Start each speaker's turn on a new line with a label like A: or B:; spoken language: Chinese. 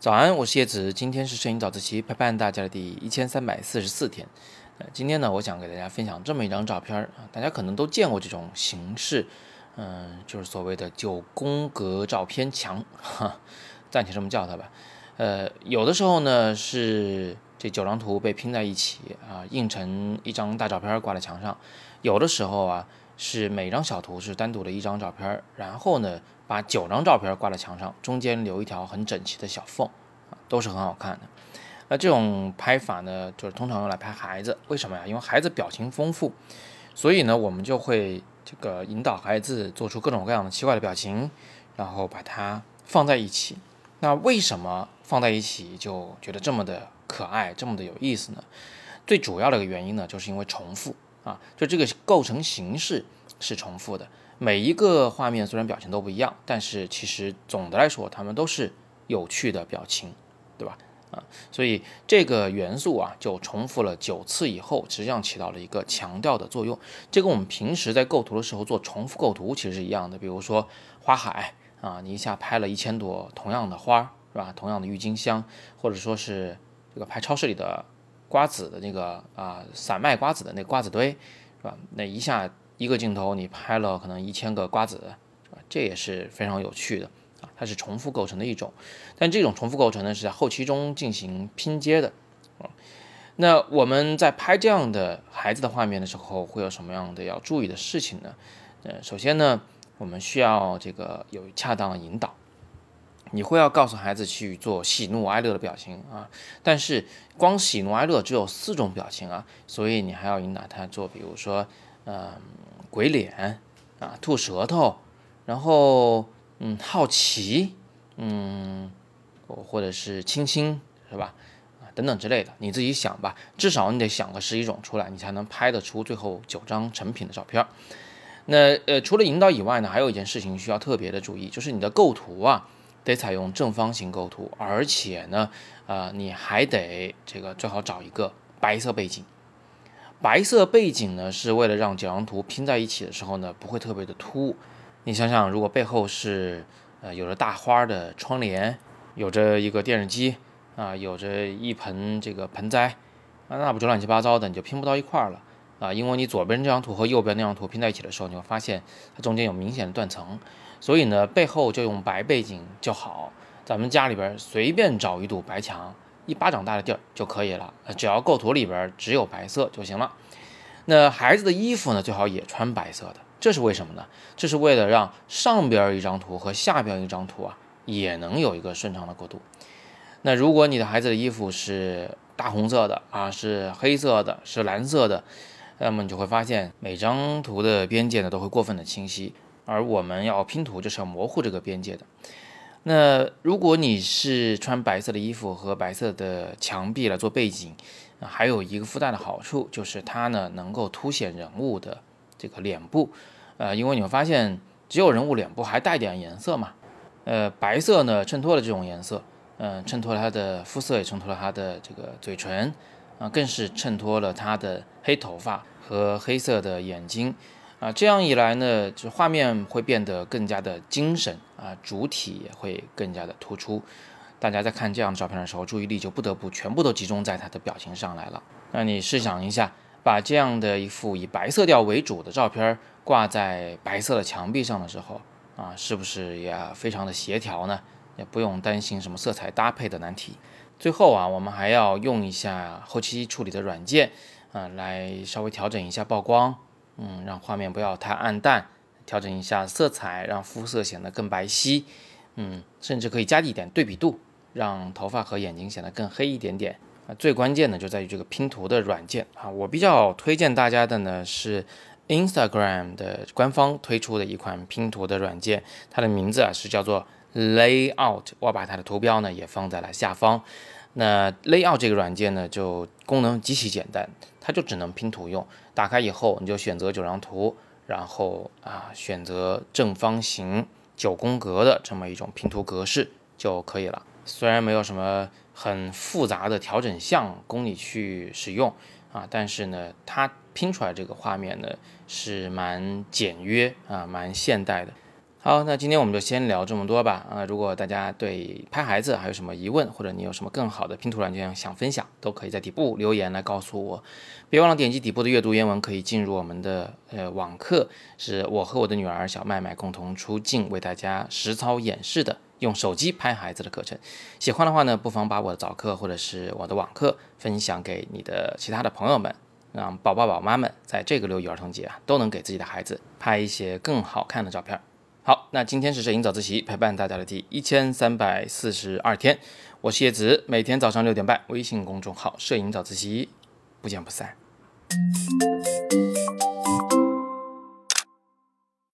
A: 早安，我是叶子，今天是摄影早自习陪伴大家的第一千三百四十四天。呃，今天呢，我想给大家分享这么一张照片啊，大家可能都见过这种形式，嗯，就是所谓的九宫格照片墙，哈，暂且这么叫它吧。呃，有的时候呢是这九张图被拼在一起啊，印成一张大照片挂在墙上；有的时候啊是每张小图是单独的一张照片，然后呢。把九张照片挂在墙上，中间留一条很整齐的小缝，啊，都是很好看的。那这种拍法呢，就是通常用来拍孩子。为什么呀？因为孩子表情丰富，所以呢，我们就会这个引导孩子做出各种各样的奇怪的表情，然后把它放在一起。那为什么放在一起就觉得这么的可爱，这么的有意思呢？最主要的一个原因呢，就是因为重复啊，就这个构成形式是重复的。每一个画面虽然表情都不一样，但是其实总的来说，它们都是有趣的表情，对吧？啊，所以这个元素啊，就重复了九次以后，实际上起到了一个强调的作用。这跟我们平时在构图的时候做重复构图其实是一样的。比如说花海啊，你一下拍了一千朵同样的花，是吧？同样的郁金香，或者说是这个拍超市里的瓜子的那个啊，散卖瓜子的那个瓜子堆，是吧？那一下。一个镜头你拍了可能一千个瓜子，是吧？这也是非常有趣的啊，它是重复构成的一种，但这种重复构成呢是在后期中进行拼接的啊。那我们在拍这样的孩子的画面的时候，会有什么样的要注意的事情呢？呃，首先呢，我们需要这个有恰当引导，你会要告诉孩子去做喜怒哀乐的表情啊，但是光喜怒哀乐只有四种表情啊，所以你还要引导他做，比如说，嗯。鬼脸啊，吐舌头，然后嗯，好奇，嗯，或者是亲亲，是吧？啊，等等之类的，你自己想吧。至少你得想个十一种出来，你才能拍得出最后九张成品的照片。那呃，除了引导以外呢，还有一件事情需要特别的注意，就是你的构图啊，得采用正方形构图，而且呢，啊，你还得这个最好找一个白色背景。白色背景呢，是为了让九张图拼在一起的时候呢，不会特别的突兀。你想想，如果背后是呃有着大花的窗帘，有着一个电视机啊，有着一盆这个盆栽啊，那不就乱七八糟的，你就拼不到一块儿了啊。因为你左边这张图和右边那张图拼在一起的时候，你会发现它中间有明显的断层，所以呢，背后就用白背景就好。咱们家里边随便找一堵白墙。一巴掌大的地儿就可以了，只要构图里边只有白色就行了。那孩子的衣服呢，最好也穿白色的，这是为什么呢？这是为了让上边一张图和下边一张图啊，也能有一个顺畅的过渡。那如果你的孩子的衣服是大红色的啊，是黑色的，是蓝色的，那么你就会发现每张图的边界呢都会过分的清晰，而我们要拼图就是要模糊这个边界的。那如果你是穿白色的衣服和白色的墙壁来做背景，还有一个附带的好处就是它呢能够凸显人物的这个脸部，呃，因为你会发现只有人物脸部还带点颜色嘛，呃，白色呢衬托了这种颜色，嗯，衬托了他的肤色，也衬托了他的这个嘴唇，啊，更是衬托了他的黑头发和黑色的眼睛。啊，这样一来呢，就画面会变得更加的精神啊，主体也会更加的突出。大家在看这样的照片的时候，注意力就不得不全部都集中在他的表情上来了。那你试想一下，把这样的一幅以白色调为主的照片挂在白色的墙壁上的时候，啊，是不是也非常的协调呢？也不用担心什么色彩搭配的难题。最后啊，我们还要用一下后期处理的软件啊，来稍微调整一下曝光。嗯，让画面不要太暗淡，调整一下色彩，让肤色显得更白皙。嗯，甚至可以加一点对比度，让头发和眼睛显得更黑一点点。啊，最关键的就在于这个拼图的软件啊，我比较推荐大家的呢是 Instagram 的官方推出的一款拼图的软件，它的名字啊是叫做 Layout，我把它的图标呢也放在了下方。那 Layout 这个软件呢，就功能极其简单，它就只能拼图用。打开以后，你就选择九张图，然后啊选择正方形九宫格的这么一种拼图格式就可以了。虽然没有什么很复杂的调整项供你去使用啊，但是呢，它拼出来这个画面呢是蛮简约啊，蛮现代的。好，那今天我们就先聊这么多吧。啊，如果大家对拍孩子还有什么疑问，或者你有什么更好的拼图软件想分享，都可以在底部留言来告诉我。别忘了点击底部的阅读原文，可以进入我们的呃网课，是我和我的女儿小麦麦共同出镜，为大家实操演示的用手机拍孩子的课程。喜欢的话呢，不妨把我的早课或者是我的网课分享给你的其他的朋友们，让宝宝宝妈们在这个六一儿童节啊，都能给自己的孩子拍一些更好看的照片。那今天是摄影早自习陪伴大家的第一千三百四十二天，我是叶子，每天早上六点半，微信公众号“摄影早自习”，不见不散。